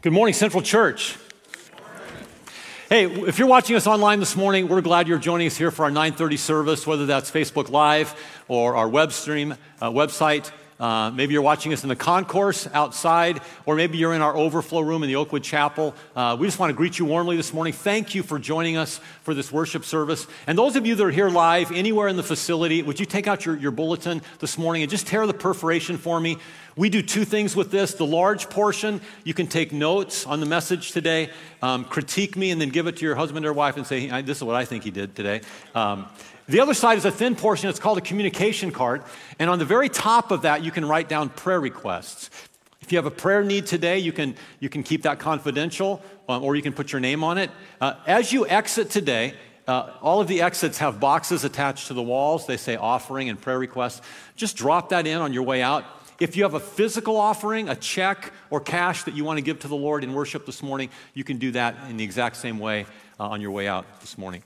Good morning, Central Church. Hey, if you're watching us online this morning, we're glad you're joining us here for our 9:30 service, whether that's Facebook Live or our web stream uh, website. Uh, maybe you're watching us in the concourse outside, or maybe you're in our overflow room in the Oakwood Chapel. Uh, we just want to greet you warmly this morning. Thank you for joining us for this worship service. And those of you that are here live, anywhere in the facility, would you take out your, your bulletin this morning and just tear the perforation for me? We do two things with this. The large portion, you can take notes on the message today, um, critique me, and then give it to your husband or wife and say, This is what I think he did today. Um, the other side is a thin portion. It's called a communication card. And on the very top of that, you can write down prayer requests. If you have a prayer need today, you can, you can keep that confidential um, or you can put your name on it. Uh, as you exit today, uh, all of the exits have boxes attached to the walls. They say offering and prayer requests. Just drop that in on your way out. If you have a physical offering, a check or cash that you want to give to the Lord in worship this morning, you can do that in the exact same way uh, on your way out this morning.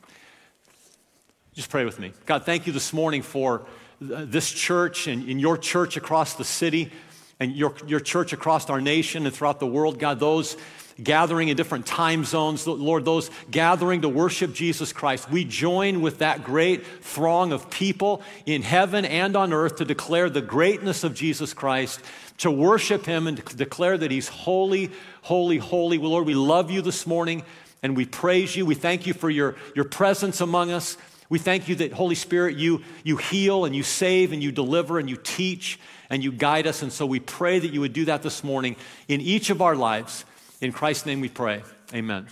Just pray with me. God, thank you this morning for this church and in your church across the city and your, your church across our nation and throughout the world. God, those gathering in different time zones, Lord, those gathering to worship Jesus Christ. We join with that great throng of people in heaven and on earth to declare the greatness of Jesus Christ, to worship him and to declare that he's holy, holy, holy. Well, Lord, we love you this morning and we praise you. We thank you for your, your presence among us. We thank you that, Holy Spirit, you, you heal and you save and you deliver and you teach and you guide us. And so we pray that you would do that this morning in each of our lives. In Christ's name we pray. Amen.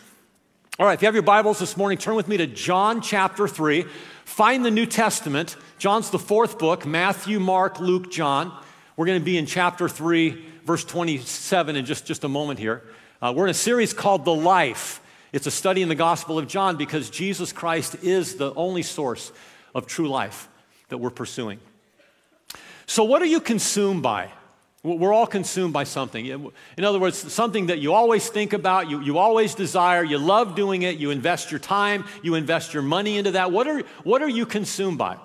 All right, if you have your Bibles this morning, turn with me to John chapter 3. Find the New Testament. John's the fourth book Matthew, Mark, Luke, John. We're going to be in chapter 3, verse 27 in just, just a moment here. Uh, we're in a series called The Life. It's a study in the Gospel of John because Jesus Christ is the only source of true life that we're pursuing. So, what are you consumed by? We're all consumed by something. In other words, something that you always think about, you, you always desire, you love doing it, you invest your time, you invest your money into that. What are, what are you consumed by?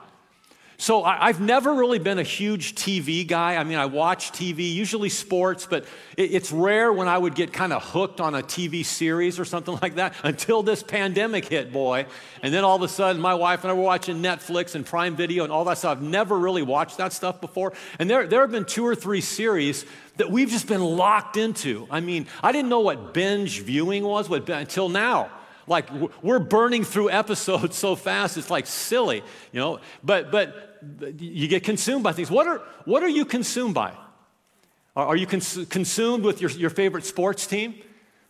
So I, have never really been a huge TV guy. I mean, I watch TV, usually sports, but it, it's rare when I would get kind of hooked on a TV series or something like that until this pandemic hit, boy. And then all of a sudden, my wife and I were watching Netflix and Prime Video and all that stuff. I've never really watched that stuff before. And there, there have been two or three series that we've just been locked into. I mean, I didn't know what binge viewing was until now. Like we're burning through episodes so fast, it's like silly, you know. But but you get consumed by things. What are what are you consumed by? Are, you cons- consumed with your, your favorite sports team?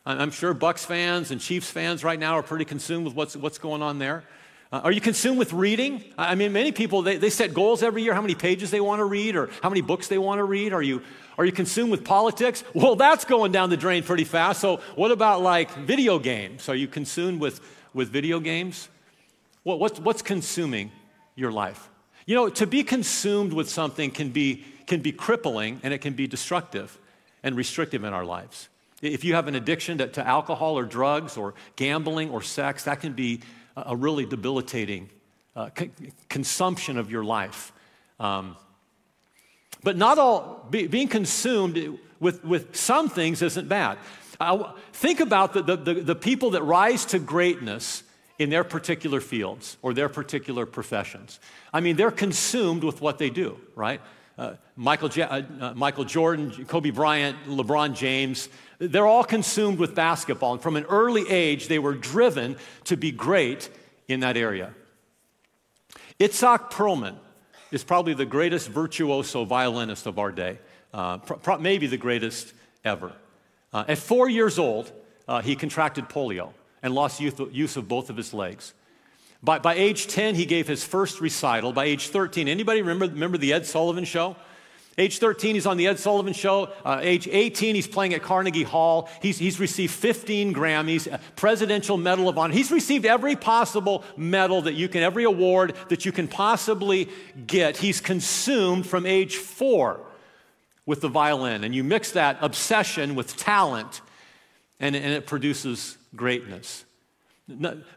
I'm sure Bucks fans and Chiefs fans right now are pretty consumed with what's what's going on there. Uh, are you consumed with reading? I mean, many people, they, they set goals every year, how many pages they want to read or how many books they want to read. Are you, are you consumed with politics? Well, that's going down the drain pretty fast. So, what about like video games? Are you consumed with, with video games? Well, what's, what's consuming your life? You know, to be consumed with something can be, can be crippling and it can be destructive and restrictive in our lives. If you have an addiction to, to alcohol or drugs or gambling or sex, that can be a really debilitating uh, c- consumption of your life. Um, but not all, be, being consumed with, with some things isn't bad. Think about the, the, the people that rise to greatness in their particular fields or their particular professions. I mean, they're consumed with what they do, right? Uh, Michael, uh, uh, Michael Jordan, Kobe Bryant, LeBron James, they're all consumed with basketball. And from an early age, they were driven to be great in that area. Itzhak Perlman is probably the greatest virtuoso violinist of our day, uh, pro- maybe the greatest ever. Uh, at four years old, he contracted polio and lost use of both of his legs. By, by age 10, he gave his first recital. By age 13, anybody remember, remember the Ed Sullivan Show? Age 13, he's on the Ed Sullivan Show. Uh, age 18, he's playing at Carnegie Hall. He's, he's received 15 Grammys, Presidential Medal of Honor. He's received every possible medal that you can, every award that you can possibly get. He's consumed from age four with the violin. And you mix that obsession with talent, and, and it produces greatness.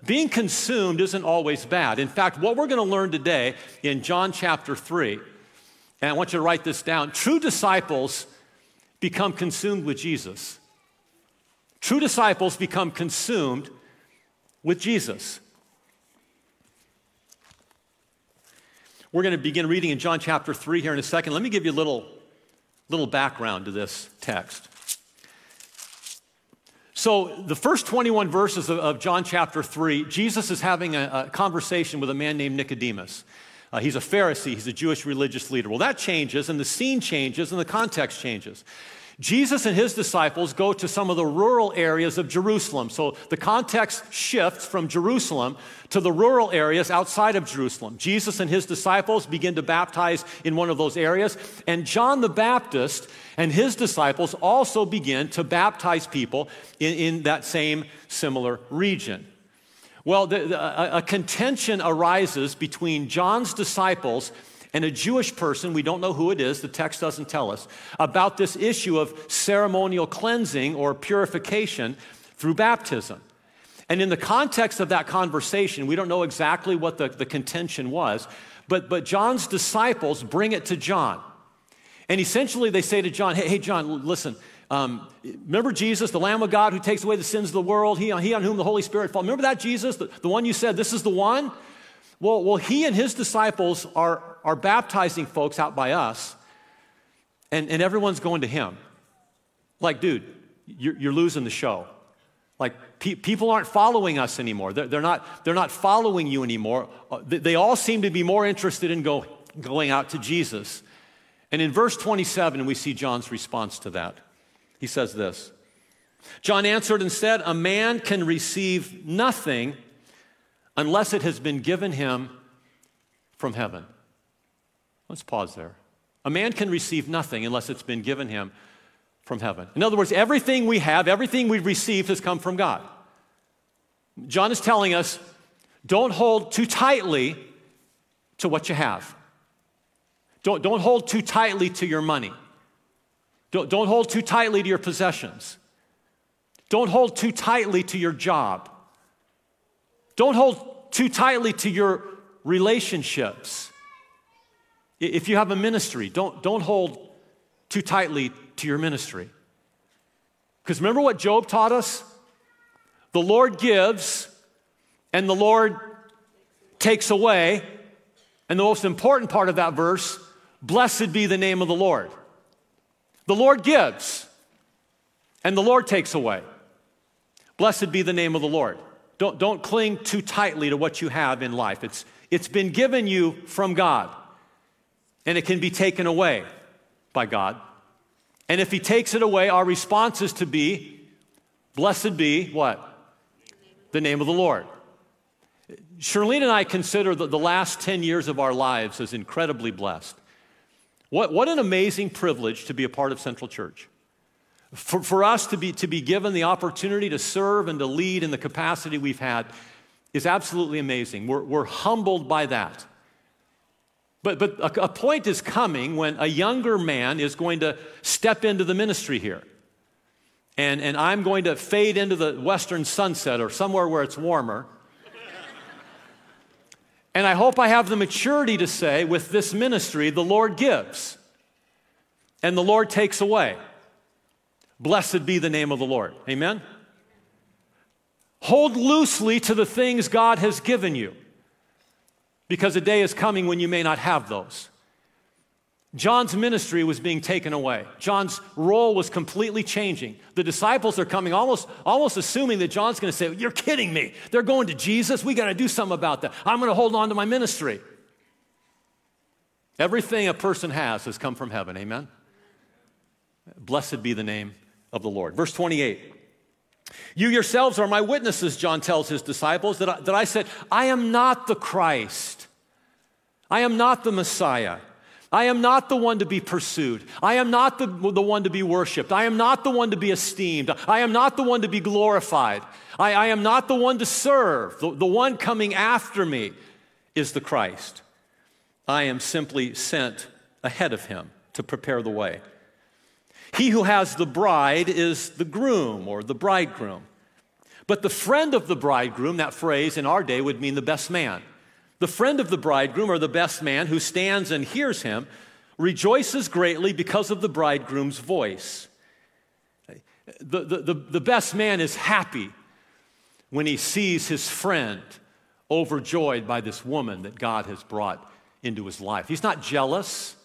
Being consumed isn't always bad. In fact, what we're going to learn today in John chapter 3 and I want you to write this down. True disciples become consumed with Jesus. True disciples become consumed with Jesus. We're going to begin reading in John chapter 3 here in a second. Let me give you a little, little background to this text. So, the first 21 verses of, of John chapter 3, Jesus is having a, a conversation with a man named Nicodemus. Uh, he's a Pharisee, he's a Jewish religious leader. Well, that changes, and the scene changes, and the context changes. Jesus and his disciples go to some of the rural areas of Jerusalem. So the context shifts from Jerusalem to the rural areas outside of Jerusalem. Jesus and his disciples begin to baptize in one of those areas, and John the Baptist and his disciples also begin to baptize people in, in that same similar region. Well, the, the, a, a contention arises between John's disciples and a Jewish person, we don't know who it is, the text doesn't tell us, about this issue of ceremonial cleansing or purification through baptism. And in the context of that conversation, we don't know exactly what the, the contention was, but, but John's disciples bring it to John. And essentially, they say to John, Hey, hey John, listen, um, remember Jesus, the Lamb of God who takes away the sins of the world, he, he on whom the Holy Spirit falls. Remember that Jesus, the, the one you said, this is the one? Well, well, he and his disciples are, are baptizing folks out by us, and, and everyone's going to him. Like, dude, you're, you're losing the show. Like, pe- people aren't following us anymore. They're, they're, not, they're not following you anymore. Uh, they, all seem to be more interested in go, going out to Jesus. And in verse 27, we see John's response to that. He says this John answered and said, A man can receive nothing unless it has been given him from heaven. Let's pause there. A man can receive nothing unless it's been given him from heaven. In other words, everything we have, everything we've received has come from God. John is telling us don't hold too tightly to what you have. Don't, don't hold too tightly to your money. Don't, don't hold too tightly to your possessions. Don't hold too tightly to your job. Don't hold too tightly to your relationships. If you have a ministry, don't, don't hold too tightly to your ministry. Because remember what Job taught us? The Lord gives and the Lord takes away. And the most important part of that verse blessed be the name of the Lord. The Lord gives and the Lord takes away. Blessed be the name of the Lord. Don't, don't cling too tightly to what you have in life. It's, it's been given you from God, and it can be taken away by God. And if He takes it away, our response is to be, Blessed be what? The name of the Lord. Charlene and I consider the, the last 10 years of our lives as incredibly blessed. What, what an amazing privilege to be a part of Central Church. For, for us to be, to be given the opportunity to serve and to lead in the capacity we've had is absolutely amazing. We're, we're humbled by that. But, but a, a point is coming when a younger man is going to step into the ministry here. And, and I'm going to fade into the western sunset or somewhere where it's warmer. And I hope I have the maturity to say, with this ministry, the Lord gives and the Lord takes away. Blessed be the name of the Lord. Amen? Hold loosely to the things God has given you because a day is coming when you may not have those. John's ministry was being taken away. John's role was completely changing. The disciples are coming almost, almost assuming that John's going to say, You're kidding me. They're going to Jesus. We got to do something about that. I'm going to hold on to my ministry. Everything a person has has come from heaven. Amen. Blessed be the name of the Lord. Verse 28. You yourselves are my witnesses, John tells his disciples, that I, that I said, I am not the Christ. I am not the Messiah. I am not the one to be pursued. I am not the, the one to be worshiped. I am not the one to be esteemed. I am not the one to be glorified. I, I am not the one to serve. The, the one coming after me is the Christ. I am simply sent ahead of him to prepare the way. He who has the bride is the groom or the bridegroom. But the friend of the bridegroom, that phrase in our day would mean the best man. The friend of the bridegroom or the best man who stands and hears him rejoices greatly because of the bridegroom's voice. The, the, the, the best man is happy when he sees his friend overjoyed by this woman that God has brought into his life. He's not jealous,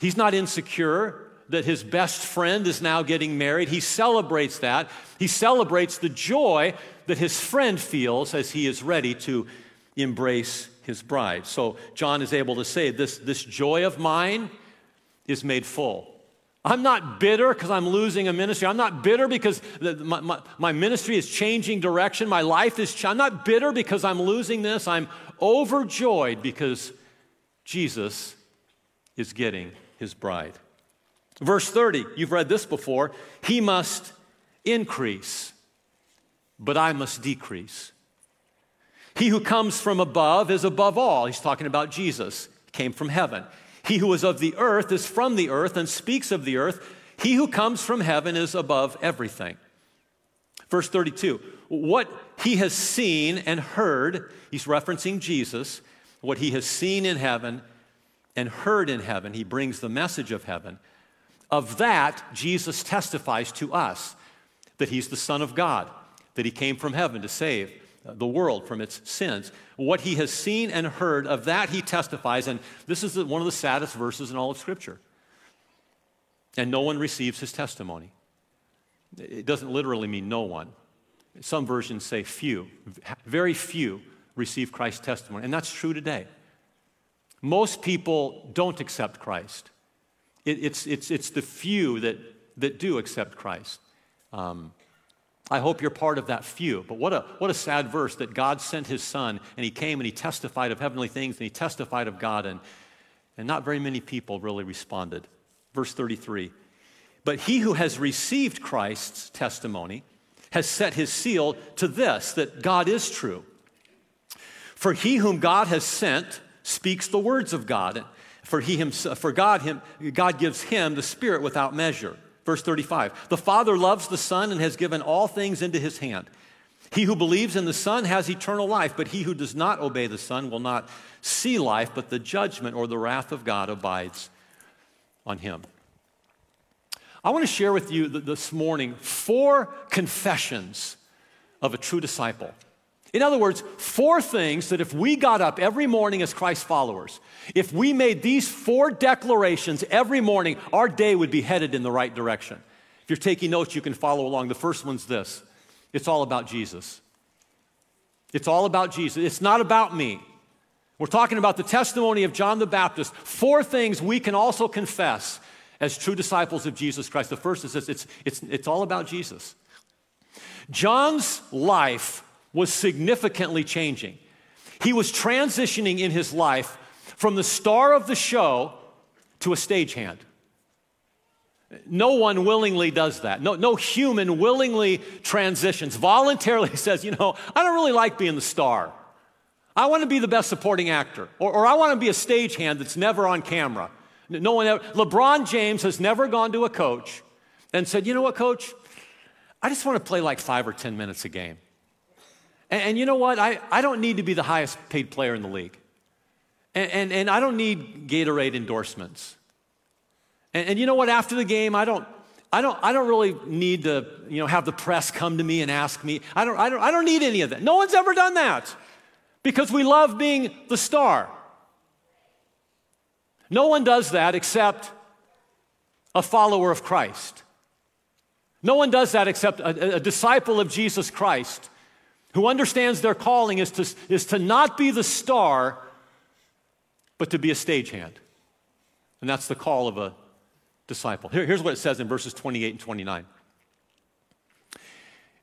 he's not insecure that his best friend is now getting married. He celebrates that. He celebrates the joy that his friend feels as he is ready to embrace his bride. So John is able to say, This, this joy of mine is made full. I'm not bitter because I'm losing a ministry. I'm not bitter because the, my, my, my, ministry is changing direction. My life is, ch- I'm not bitter because I'm losing this. I'm overjoyed because Jesus is getting his bride. Verse 30, you've read this before. He must increase, but I must decrease. He who comes from above is above all. He's talking about Jesus, he came from heaven. He who is of the earth is from the earth and speaks of the earth. He who comes from heaven is above everything. Verse 32 what he has seen and heard, he's referencing Jesus, what he has seen in heaven and heard in heaven, he brings the message of heaven. Of that, Jesus testifies to us that he's the Son of God, that he came from heaven to save the world from its sins. What he has seen and heard, of that he testifies. And this is one of the saddest verses in all of Scripture. And no one receives his testimony. It doesn't literally mean no one. Some versions say few. Very few receive Christ's testimony. And that's true today. Most people don't accept Christ. It, it's, it's, it's the few that, that do accept Christ. Um, I hope you're part of that few. But what a, what a sad verse that God sent his son and he came and he testified of heavenly things and he testified of God, and, and not very many people really responded. Verse 33 But he who has received Christ's testimony has set his seal to this that God is true. For he whom God has sent speaks the words of God. For, he himself, for God, him, God gives him the Spirit without measure. Verse 35 The Father loves the Son and has given all things into his hand. He who believes in the Son has eternal life, but he who does not obey the Son will not see life, but the judgment or the wrath of God abides on him. I want to share with you this morning four confessions of a true disciple. In other words, four things that if we got up every morning as Christ followers, if we made these four declarations every morning, our day would be headed in the right direction. If you're taking notes, you can follow along. The first one's this it's all about Jesus. It's all about Jesus. It's not about me. We're talking about the testimony of John the Baptist. Four things we can also confess as true disciples of Jesus Christ. The first is this it's, it's, it's all about Jesus. John's life was significantly changing. He was transitioning in his life from the star of the show to a stagehand. No one willingly does that. No, no human willingly transitions, voluntarily says, you know, I don't really like being the star. I want to be the best supporting actor, or, or I want to be a stagehand that's never on camera. No one ever, LeBron James has never gone to a coach and said, you know what, coach? I just want to play like five or 10 minutes a game. And, and you know what? I, I don't need to be the highest paid player in the league. And, and, and I don't need Gatorade endorsements. And, and you know what? After the game, I don't, I don't, I don't really need to you know, have the press come to me and ask me. I don't, I, don't, I don't need any of that. No one's ever done that because we love being the star. No one does that except a follower of Christ. No one does that except a, a disciple of Jesus Christ who understands their calling is to, is to not be the star, but to be a stagehand. And that's the call of a disciple. Here, here's what it says in verses 28 and 29.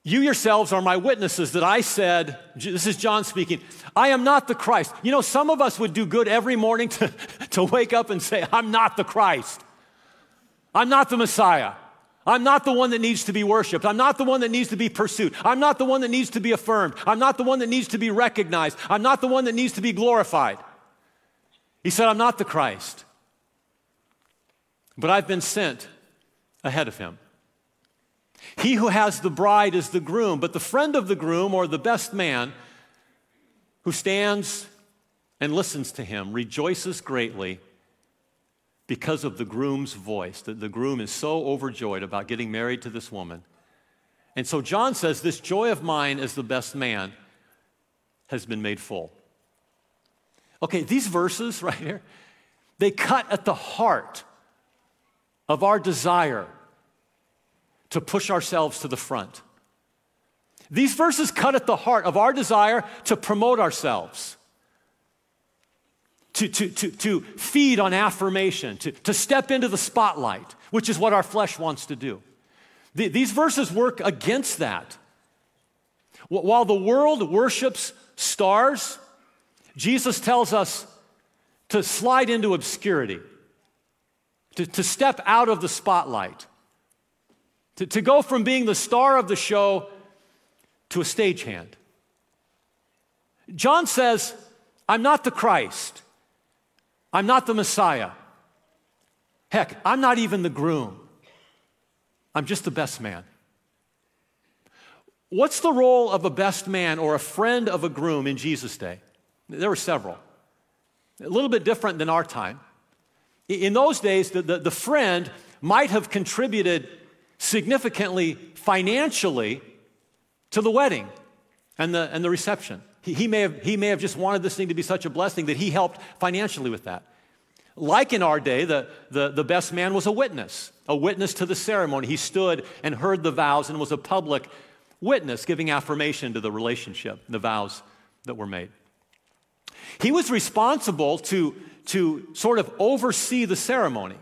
You yourselves are my witnesses that I said, this is John speaking, I am not the Christ. You know, some of us would do good every morning to, to wake up and say, I'm not the Christ. I'm not the Messiah. I'm not the one that needs to be worshiped. I'm not the one that needs to be pursued. I'm not the one that needs to be affirmed. I'm not the one that needs to be recognized. I'm not the one that needs to be glorified. He said, I'm not the Christ, but I've been sent ahead of him. He who has the bride is the groom, but the friend of the groom or the best man who stands and listens to him rejoices greatly because of the groom's voice. The, the groom is so overjoyed about getting married to this woman And so John says, This joy of mine as the best man has been made full. Okay, these verses right here, they cut at the heart of our desire to push ourselves to the front. These verses cut at the heart of our desire to promote ourselves, to, to, to, to feed on affirmation, to, to step into the spotlight, which is what our flesh wants to do. The, these verses work against that. While the world worships stars, Jesus tells us to slide into obscurity, to, to step out of the spotlight, to, to go from being the star of the show to a stagehand. John says, I'm not the Christ. I'm not the Messiah. Heck, I'm not even the groom. I'm just the best man. What's the role of a best man or a friend of a groom in Jesus' day? There were several. A little bit different than our time. In those days, the, the, the friend might have contributed significantly financially to the wedding and the, and the reception. He, he, may have, he may have just wanted this thing to be such a blessing that he helped financially with that. Like in our day, the, the, the best man was a witness, a witness to the ceremony. He stood and heard the vows and was a public witness, giving affirmation to the relationship, the vows that were made. He was responsible to, to sort of oversee the ceremony,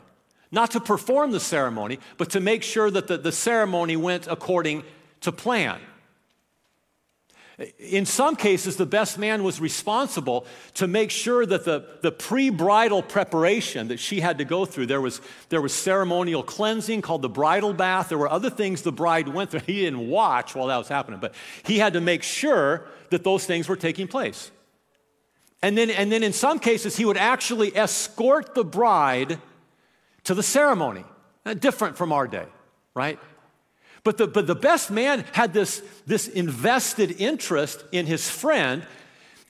not to perform the ceremony, but to make sure that the, the ceremony went according to plan. In some cases, the best man was responsible to make sure that the, the pre bridal preparation that she had to go through, there was, there was ceremonial cleansing called the bridal bath. There were other things the bride went through. He didn't watch while that was happening, but he had to make sure that those things were taking place. And then, and then in some cases, he would actually escort the bride to the ceremony. Different from our day, right? But the, but the best man had this, this invested interest in his friend,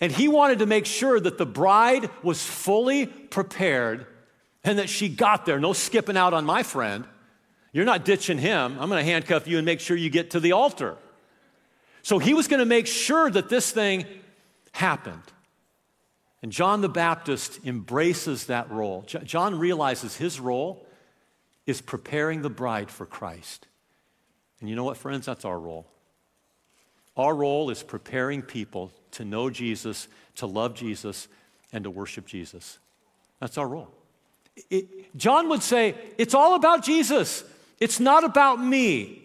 and he wanted to make sure that the bride was fully prepared and that she got there. No skipping out on my friend. You're not ditching him. I'm going to handcuff you and make sure you get to the altar. So he was going to make sure that this thing happened. And John the Baptist embraces that role. John realizes his role is preparing the bride for Christ. And you know what, friends? That's our role. Our role is preparing people to know Jesus, to love Jesus, and to worship Jesus. That's our role. It, John would say, It's all about Jesus. It's not about me.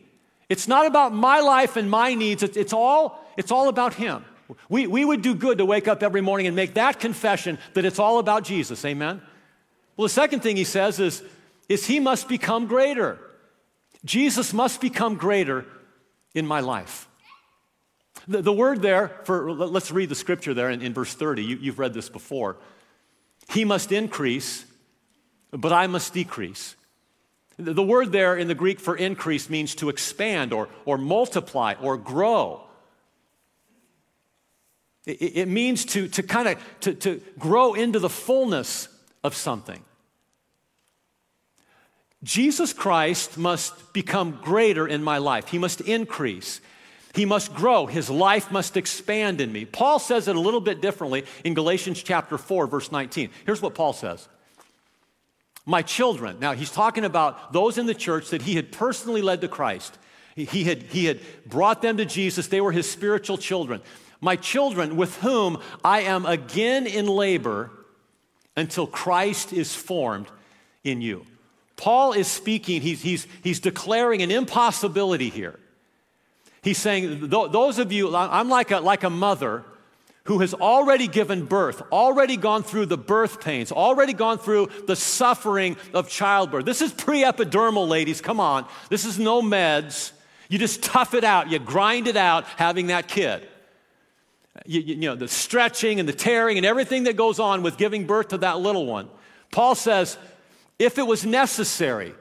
It's not about my life and my needs. It's, it's, all, it's all about Him. We, we would do good to wake up every morning and make that confession that it's all about Jesus. Amen? Well, the second thing he says is, is He must become greater. Jesus must become greater in my life. The, the word there, for let's read the scripture there in, in verse 30. You, you've read this before. He must increase, but I must decrease. The, word there in the Greek for increase means to expand or, or multiply or grow. It, it means to, to kind of to, to grow into the fullness of something. Jesus Christ must become greater in my life. He must increase. He must grow. His life must expand in me. Paul says it a little bit differently in Galatians chapter 4, verse 19. Here's what Paul says My children, now he's talking about those in the church that he had personally led to Christ. He had, he had brought them to Jesus, they were his spiritual children. My children, with whom I am again in labor until Christ is formed in you. Paul is speaking, he's, he's, he's declaring an impossibility here. He's saying, Those of you, I'm like a, like a mother who has already given birth, already gone through the birth pains, already gone through the suffering of childbirth. This is pre epidural, ladies. Come on. This is no meds. You just tough it out, you grind it out having that kid. You, you, you know, the stretching and the tearing and everything that goes on with giving birth to that little one. Paul says, if it was necessary,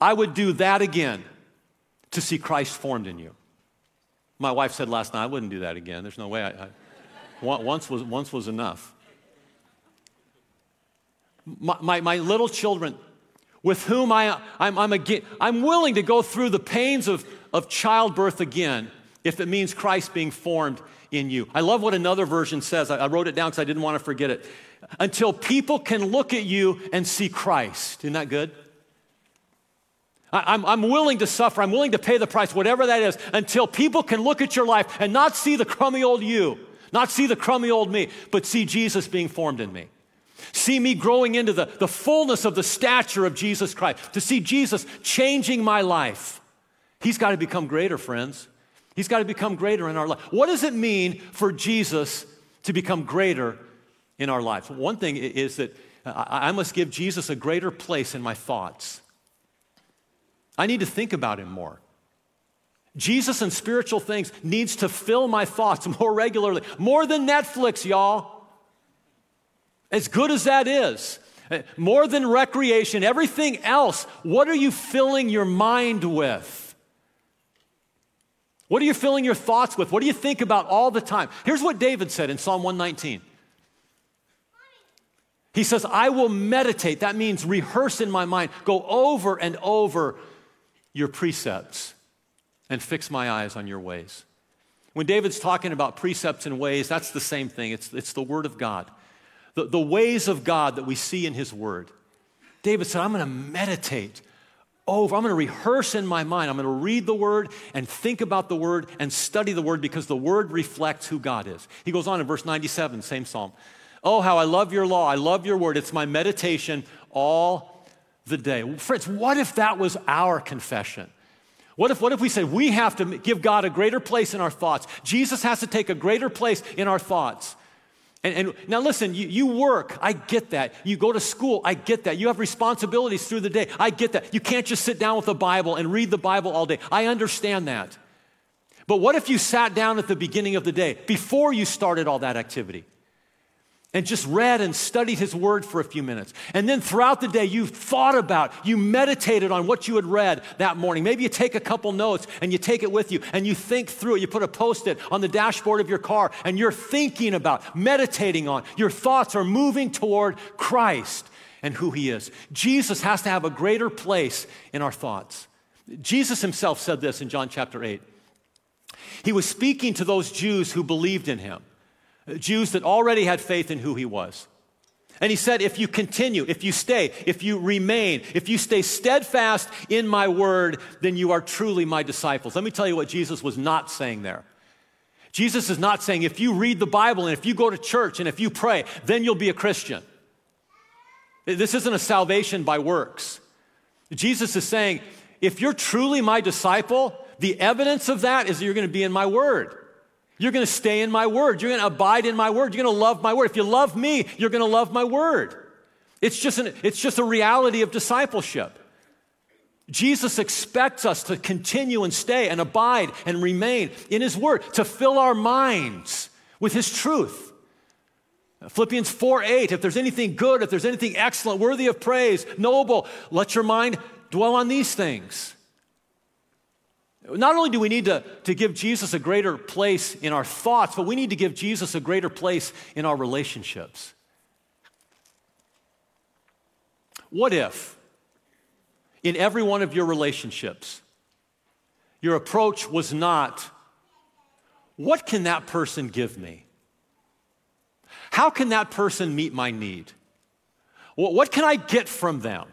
I would do that again to see Christ formed in you. My wife said last night, I wouldn't do that again. There's no way. I, I, once, was, once was enough. My, my, my little children, with whom I, I'm, I'm, again, I'm willing to go through the pains of, of childbirth again if it means Christ being formed in you. I love what another version says. I, I wrote it down because I didn't want to forget it. Until people can look at you and see Christ. Isn't that good? I, I'm, I'm willing to suffer. I'm willing to pay the price, whatever that is, until people can look at your life and not see the crummy old you, not see the crummy old me, but see Jesus being formed in me. See me growing into the, the fullness of the stature of Jesus Christ, to see Jesus changing my life. He's got to become greater, friends. He's got to become greater in our life. What does it mean for Jesus to become greater in our lives? One thing is that I must give Jesus a greater place in my thoughts. I need to think about him more. Jesus and spiritual things needs to fill my thoughts more regularly, more than Netflix, y'all. As good as that is, eh, more than recreation, everything else, what are you filling your mind with? What are you filling your thoughts with? What do you think about all the time? Here's what David said in Psalm 119. He says, I will meditate. That means rehearse in my mind, go over and over your precepts and fix my eyes on your ways. When David's talking about precepts and ways, that's the same thing. It's, it's the Word of God the, the ways of God that we see in His Word. David said, I'm going to meditate over, I'm going to rehearse in my mind. I'm going to read the Word and think about the Word and study the Word because the Word reflects who God is. He goes on in verse 97, same psalm. Oh, how I love your law. I love your Word. It's my meditation all the day. Friends, what if that was our confession? What if, what if we said we have to give God a greater place in our thoughts? Jesus has to take a greater place in our thoughts. And, and, now listen, you, you work, I get that. You go to school, I get that. You have responsibilities through the day, I get that. You can't just sit down with a Bible and read the Bible all day. I understand that. But what if you sat down at the beginning of the day, before you started all that activity? And just read and studied his word for a few minutes. And then throughout the day, you thought about, you meditated on what you had read that morning. Maybe you take a couple notes and you take it with you and you think through it. You put a post it on the dashboard of your car and you're thinking about, meditating on. Your thoughts are moving toward Christ and who he is. Jesus has to have a greater place in our thoughts. Jesus himself said this in John chapter 8. He was speaking to those Jews who believed in him. Jews that already had faith in who he was. And he said, if you continue, if you stay, if you remain, if you stay steadfast in my word, then you are truly my disciples. Let me tell you what Jesus was not saying there. Jesus is not saying if you read the Bible and if you go to church and if you pray, then you'll be a Christian. This isn't a salvation by works. Jesus is saying, if you're truly my disciple, the evidence of that is that you're going to be in my word. You're going to stay in my word. You're going to abide in my word. You're going to love my word. If you love me, you're going to love my word. It's just, an, it's just a reality of discipleship. Jesus expects us to continue and stay and abide and remain in his word, to fill our minds with his truth. Philippians 4 8, if there's anything good, if there's anything excellent, worthy of praise, noble, let your mind dwell on these things. Not only do we need to, to give Jesus a greater place in our thoughts, but we need to give Jesus a greater place in our relationships. What if, in every one of your relationships, your approach was not, what can that person give me? How can that person meet my need? What can I get from them?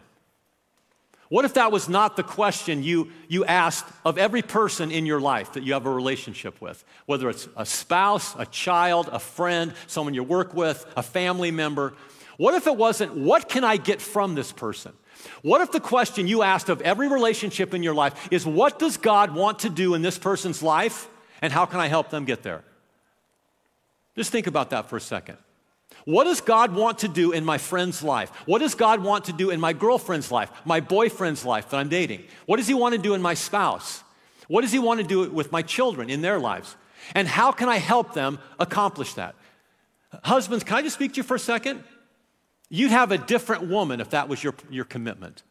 What if that was not the question you, you asked of every person in your life that you have a relationship with? Whether it's a spouse, a child, a friend, someone you work with, a family member. What if it wasn't, what can I get from this person? What if the question you asked of every relationship in your life is, what does God want to do in this person's life and how can I help them get there? Just think about that for a second. What does God want to do in my friend's life? What does God want to do in my girlfriend's life, my boyfriend's life that I'm dating? What does He want to do in my spouse? What does He want to do with my children in their lives? And how can I help them accomplish that? Husbands, can I just speak to you for a second? You'd have a different woman if that was your, your commitment.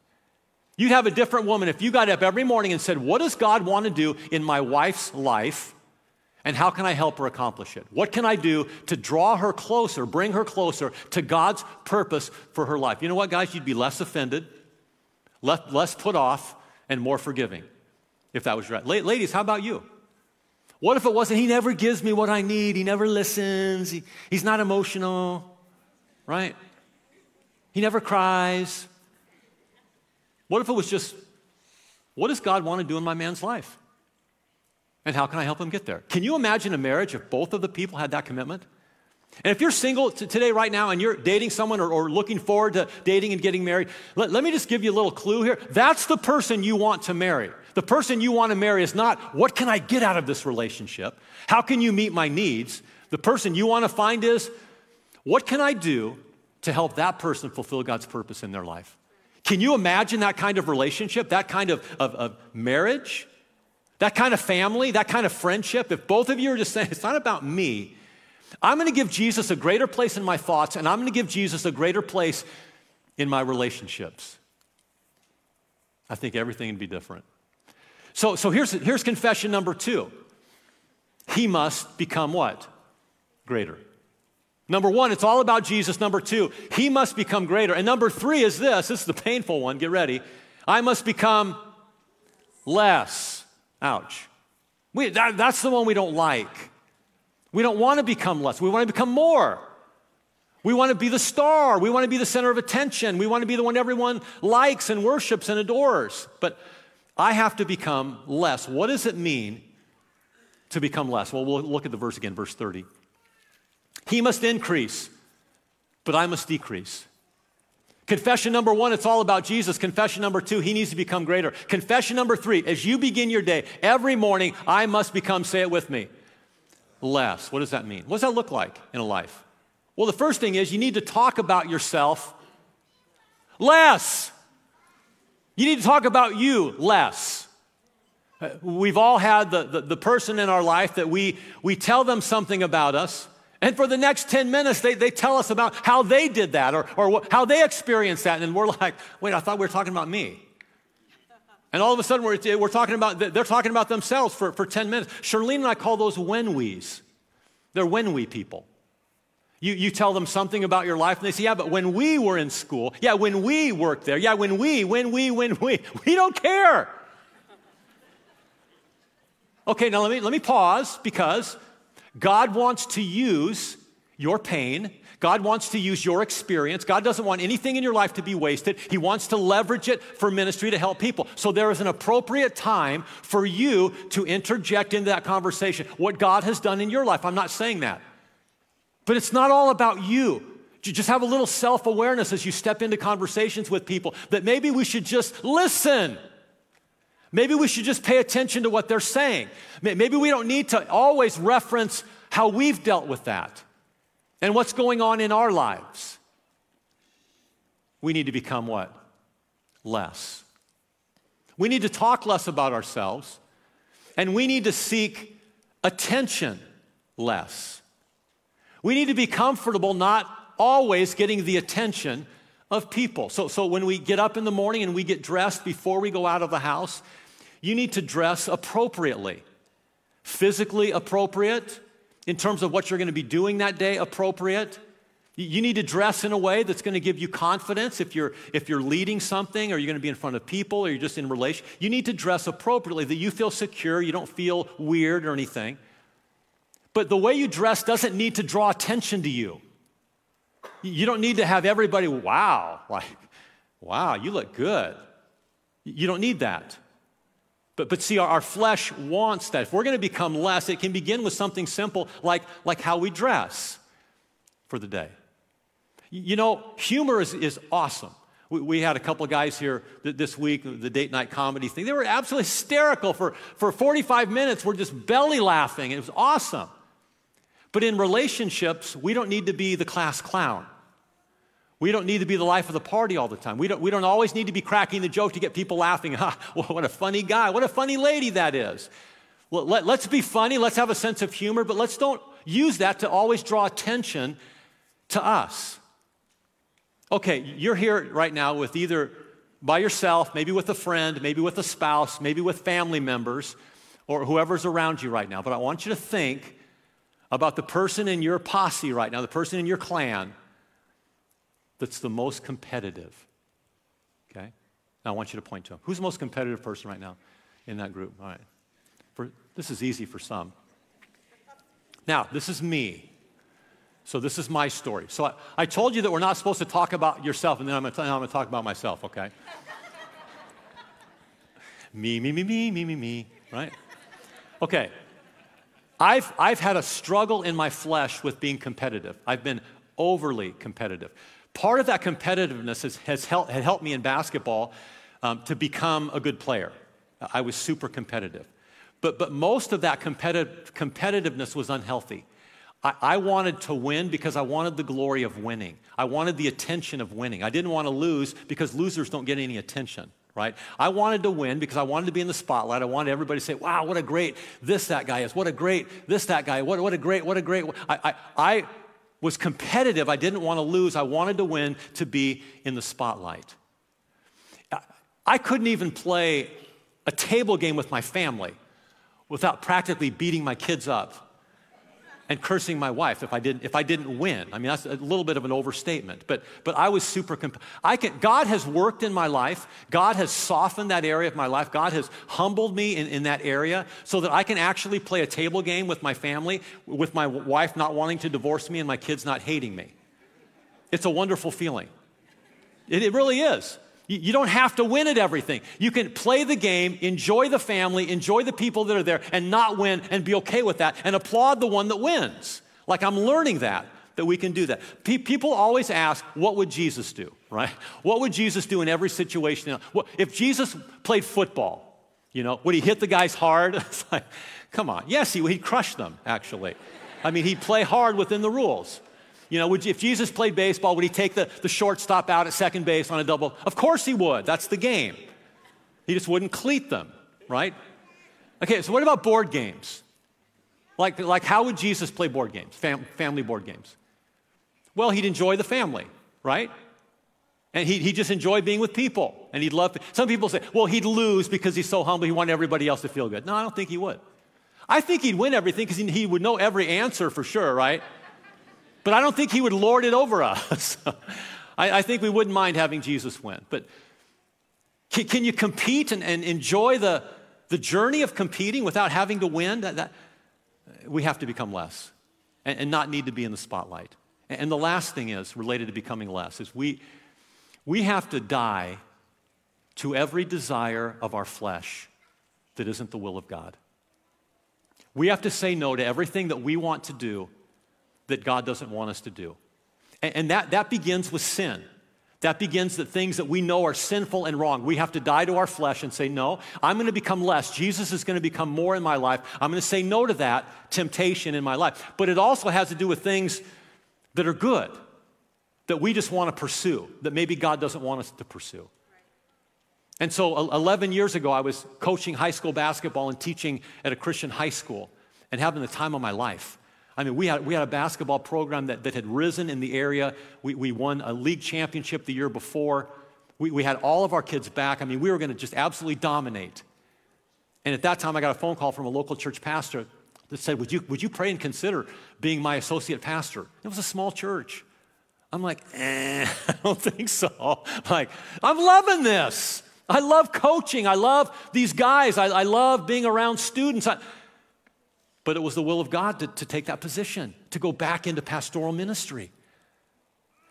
You'd have a different woman if you got up every morning and said, What does God want to do in my wife's life? And how can I help her accomplish it? What can I do to draw her closer, bring her closer to God's purpose for her life? You know what, guys? You'd be less offended. less, put off, and more forgiving, if that was right. ladies, how about you? What if it wasn't, he never gives me what I need, he never listens, he, he's not emotional, right? He never cries. What if it was just, what does God want to do in my man's life? And how can I help them get there? Can you imagine a marriage if both of the people had that commitment? And if you're single t- today, right now, and you're dating someone or, or looking forward to dating and getting married, let, let me just give you a little clue here. That's the person you want to marry. The person you want to marry is not, what can I get out of this relationship? How can you meet my needs? The person you want to find is, what can I do to help that person fulfill God's purpose in their life? Can you imagine that kind of relationship, that kind of, of, of marriage, that kind of family, that kind of friendship? If both of you are just saying, it's not about me, I'm going to give Jesus a greater place in my thoughts, and I'm going to give Jesus a greater place in my relationships. I think everything would be different. So, so here's, here's confession number two. He must become what? Greater. Number one, it's all about Jesus. Number two, he must become greater. And number three is this this is the painful one. Get ready. I must become less. Ouch. We, that, that's the one we don't like. We don't want to become less, we want to become more. We want to be the star. We want to be the center of attention. We want to be the one everyone likes and worships and adores. But I have to become less. What does it mean to become less? Well, we'll look at the verse again, verse 30. He must increase, but I must decrease. Confession number one, it's all about Jesus. Confession number two, he needs to become greater. Confession number three, as you begin your day, every morning, I must become, say it with me, less. What does that mean? What does that look like in a life? Well, the first thing is you need to talk about yourself less. You need to talk about you less. Uh, we've all had the, the, the, person in our life that we, we tell them something about us, and for the next 10 minutes, they, they tell us about how they did that or, or how they experienced that. And we're like, wait, I thought we were talking about me. And all of a sudden, we're, we're talking about, they're talking about themselves for, for 10 minutes. Charlene and I call those when we's. They're when we people. You, you tell them something about your life, and they say, Yeah, but when we were in school, yeah, when we worked there, yeah, when we, when we, when we, we don't care. Okay, now let me, let me pause because God wants to use your pain. God wants to use your experience. God doesn't want anything in your life to be wasted. He wants to leverage it for ministry to help people. So there is an appropriate time for you to interject into that conversation what God has done in your life. I'm not saying that. But it's not all about you. Just have a little self awareness as you step into conversations with people that maybe we should just listen. Maybe we should just pay attention to what they're saying. Maybe we don't need to always reference how we've dealt with that and what's going on in our lives. We need to become what? Less. We need to talk less about ourselves and we need to seek attention less. We need to be comfortable not always getting the attention of people. So, so when we get up in the morning and we get dressed before we go out of the house, you need to dress appropriately. Physically appropriate, in terms of what you're going to be doing that day, appropriate. You need to dress in a way that's going to give you confidence if you're, if you're leading something or you're going to be in front of people or you're just in relation. You need to dress appropriately that you feel secure, you don't feel weird or anything. But the way you dress doesn't need to draw attention to you. You don't need to have everybody, wow, like, wow, you look good. You don't need that. But, but see, our, our flesh wants that. If we're going to become less, it can begin with something simple like, like how we dress for the day. You know, humor is, is awesome. We, we had a couple of guys here this week, the date night comedy thing. They were absolutely hysterical for, for 45 minutes. We're just belly laughing. It was awesome. But in relationships, we don't need to be the class clown. We don't need to be the life of the party all the time. We don't, we don't always need to be cracking the joke to get people laughing. Ha, what a funny guy. What a funny lady that is. Well, let, let's be funny. Let's have a sense of humor, but let's don't use that to always draw attention to us. Okay, you're here right now with either by yourself, maybe with a friend, maybe with a spouse, maybe with family members, or whoever's around you right now. But I want you to think about the person in your posse right now, the person in your clan that's the most competitive. Okay? Now, I want you to point to them. Who's the most competitive person right now in that group? All right. For, this is easy for some. Now, this is me. So, this is my story. So, I, I told you that we're not supposed to talk about yourself, and then I'm gonna tell you how I'm going to talk about myself, okay? me, me, me, me, me, me, me, right? Okay. I've, I've had a struggle in my flesh with being competitive. I've been overly competitive. Part of that competitiveness has, has helped, had helped me in basketball um, to become a good player. I was super competitive. But, but most of that competitive, competitiveness was unhealthy. I, I wanted to win because I wanted the glory of winning. I wanted the attention of winning. I didn't want to lose because losers don't get any attention right? I wanted to win because I wanted to be in the spotlight. I wanted everybody to say, wow, what a great this, that guy is. What a great this, that guy. What, what a great, what a great. I, I, I was competitive. I didn't want to lose. I wanted to win to be in the spotlight. I couldn't even play a table game with my family without practically beating my kids up and cursing my wife if I didn't if I didn't win. I mean that's a little bit of an overstatement, but but I was super comp- I can God has worked in my life. God has softened that area of my life. God has humbled me in, in that area so that I can actually play a table game with my family, with my wife not wanting to divorce me and my kids not hating me. It's a wonderful feeling. It, it really is. You don't have to win at everything. You can play the game, enjoy the family, enjoy the people that are there, and not win and be okay with that and applaud the one that wins. Like I'm learning that, that we can do that. people always ask, what would Jesus do, right? What would Jesus do in every situation? If Jesus played football, you know, would he hit the guys hard? It's like, come on. Yes, he, he'd crush them, actually. I mean, he'd play hard within the rules. You know, would, if Jesus played baseball, would he take the, the shortstop out at second base on a double? Of course he would. That's the game. He just wouldn't cleat them, right? Okay, so what about board games? Like, like how would Jesus play board games, fam, family board games? Well, he'd enjoy the family, right? And he'd, he'd just enjoy being with people. And he'd love, to, some people say, well, he'd lose because he's so humble, he wanted everybody else to feel good. No, I don't think he would. I think he'd win everything because he, he would know every answer for sure, right? But I don't think he would lord it over us. I, I, think we wouldn't mind having Jesus win. But can, can you compete and, and, enjoy the, the journey of competing without having to win? That, that we have to become less and, and, not need to be in the spotlight. And, and the last thing is related to becoming less is we, we have to die to every desire of our flesh that isn't the will of God. We have to say no to everything that we want to do that God doesn't want us to do. And, and that, that begins with sin. That begins the things that we know are sinful and wrong. We have to die to our flesh and say, No, I'm going to become less. Jesus is going to become more in my life. I'm going to say no to that temptation in my life. But it also has to do with things that are good, that we just want to pursue, that maybe God doesn't want us to pursue. And so 11 years ago, I was coaching high school basketball and teaching at a Christian high school and having the time of my life. I mean, we had, we had a basketball program that, that had risen in the area. We, we won a league championship the year before. We, we had all of our kids back. I mean, we were going to just absolutely dominate. And at that time, I got a phone call from a local church pastor that said, Would you, would you pray and consider being my associate pastor? It was a small church. I'm like, eh, I don't think so. Like, I'm loving this. I love coaching. I love these guys. I, I love being around students. I, but it was the will of God to, to take that position, to go back into pastoral ministry.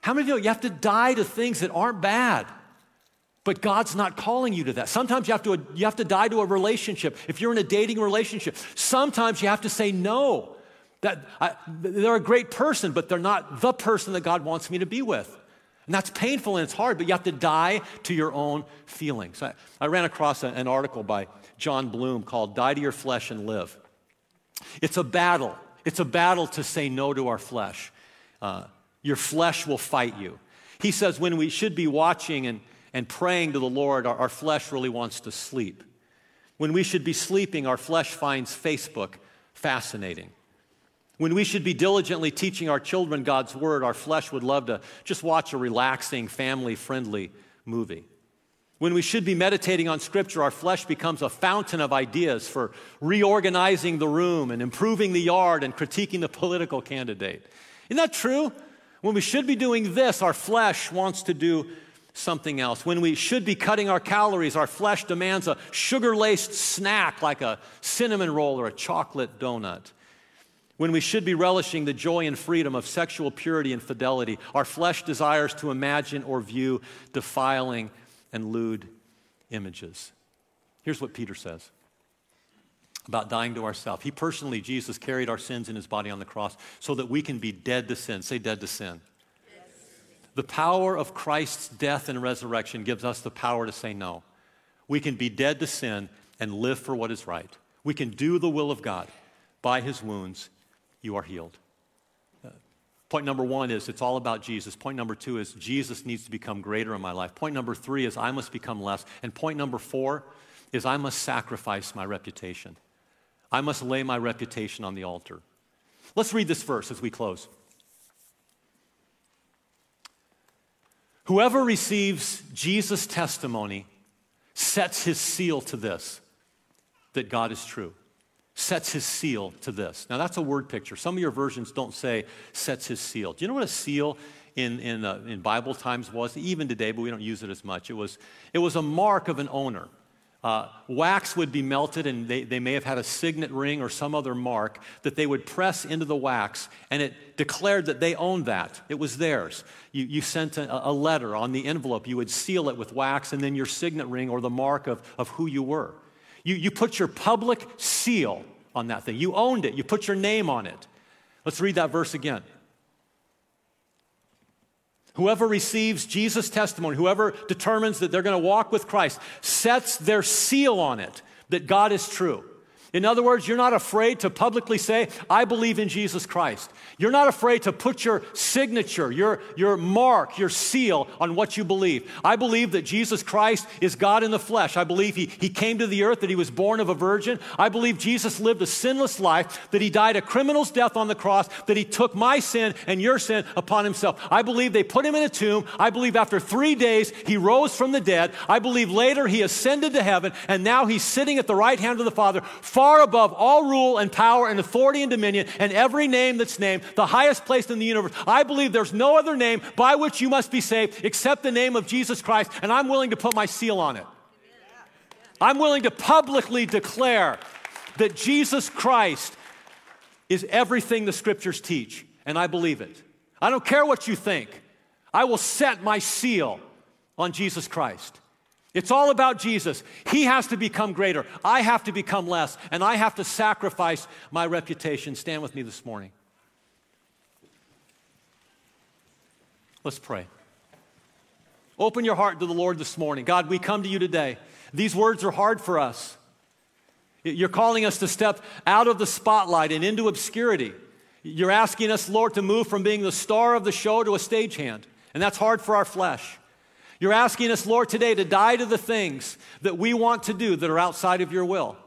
How many of you know you have to die to things that aren't bad? But God's not calling you to that. Sometimes you have to, you have to die to a relationship. If you're in a dating relationship, sometimes you have to say no. That I, they're a great person, but they're not the person that God wants me to be with. And that's painful and it's hard, but you have to die to your own feelings. I, I ran across a, an article by Jon Bloom called Die to Your Flesh and Live. It's a battle. It's a battle to say no to our flesh. Uh, your flesh will fight you. He says when we should be watching and, and praying to the Lord, our, our flesh really wants to sleep. When we should be sleeping, our flesh finds Facebook fascinating. When we should be diligently teaching our children God's word, our flesh would love to just watch a relaxing, family friendly movie. When we should be meditating on Scripture, our flesh becomes a fountain of ideas for reorganizing the room and improving the yard and critiquing the political candidate. Isn't that true? When we should be doing this, our flesh wants to do something else. When we should be cutting our calories, our flesh demands a sugar laced snack like a cinnamon roll or a chocolate donut. When we should be relishing the joy and freedom of sexual purity and fidelity, our flesh desires to imagine or view defiling and lewd images. Here's what Peter says about dying to ourselves. He personally, Jesus, carried our sins in his body on the cross so that we can be dead to sin. Say, dead to sin. The power of Christ's death and resurrection gives us the power to say no. We can be dead to sin and live for what is right. We can do the will of God. By his wounds, you are healed. Point number one is it's all about Jesus. Point number two is Jesus needs to become greater in my life. Point number three is I must become less. And point number four is I must sacrifice my reputation. I must lay my reputation on the altar. Let's read this verse as we close. Whoever receives Jesus' testimony sets his seal to this that God is true. Sets his seal to this. Now, that's a word picture. Some of your versions don't say sets his seal. Do you know what a seal in, in, uh, in Bible times was? Even today, but we don't use it as much. It was, it was a mark of an owner. Uh, wax would be melted, and they, they may have had a signet ring or some other mark that they would press into the wax, and it declared that they owned that. It was theirs. You, you sent a, a letter on the envelope, you would seal it with wax, and then your signet ring or the mark of, of who you were. You, you put your public seal on that thing. You owned it, you put your name on it. Let's read that verse again. Whoever receives Jesus' testimony, whoever determines that they're going to walk with Christ, sets their seal on it that God is true. In other words, you're not afraid to publicly say, I believe in Jesus Christ. You're not afraid to put your signature, your, your mark, your seal on what you believe. I believe that Jesus Christ is God in the flesh. I believe he, he came to the earth, that he was born of a virgin. I believe Jesus lived a sinless life, that he died a criminal's death on the cross, that he took my sin and your sin upon himself. I believe they put him in a tomb. I believe after three days he rose from the dead. I believe later he ascended to heaven, and now he's sitting at the right hand of the Father, far above all rule and power and authority and dominion and every name that's named, the highest place in the universe. I believe there's no other name by which you must be saved except the name of Jesus Christ, and I'm willing to put my seal on it. I'm willing to publicly declare that Jesus Christ is everything the scriptures teach, and I believe it. I don't care what you think. I will set my seal on Jesus Christ. It's all about Jesus. He has to become greater. I have to become less. And I have to sacrifice my reputation. Stand with me this morning. Let's pray. Open your heart to the Lord this morning. God, we come to you today. These words are hard for us. You're calling us to step out of the spotlight and into obscurity. You're asking us, Lord, to move from being the star of the show to a stagehand. And that's hard for our flesh. You're asking us, Lord, today to die to the things that we want to do that are outside of your will.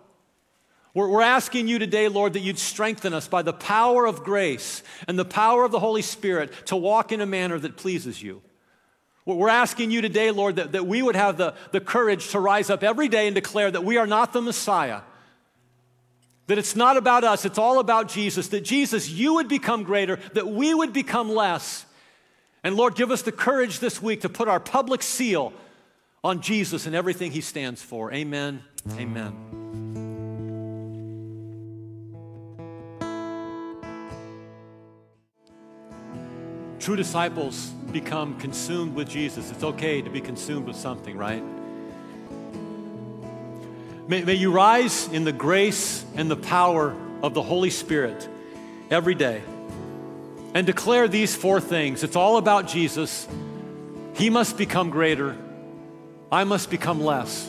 We're, we're, asking you today, Lord, that you'd strengthen us by the power of grace and the power of the Holy Spirit to walk in a manner that pleases you. We're asking you today, Lord, that, that we would have the, the courage to rise up every day and declare that we are not the Messiah. That it's not about us, it's all about Jesus. That Jesus, you would become greater, that we would become less. And Lord, give us the courage this week to put our public seal on Jesus and everything he stands for. Amen. Amen. True disciples become consumed with Jesus. It's okay to be consumed with something, right? May, may you rise in the grace and the power of the Holy Spirit every day and declare these four things. It's all about Jesus. He must become greater, I must become less,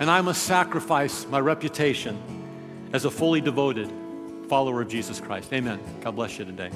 and I must sacrifice my reputation as a fully devoted follower of Jesus Christ. Amen. God bless you today.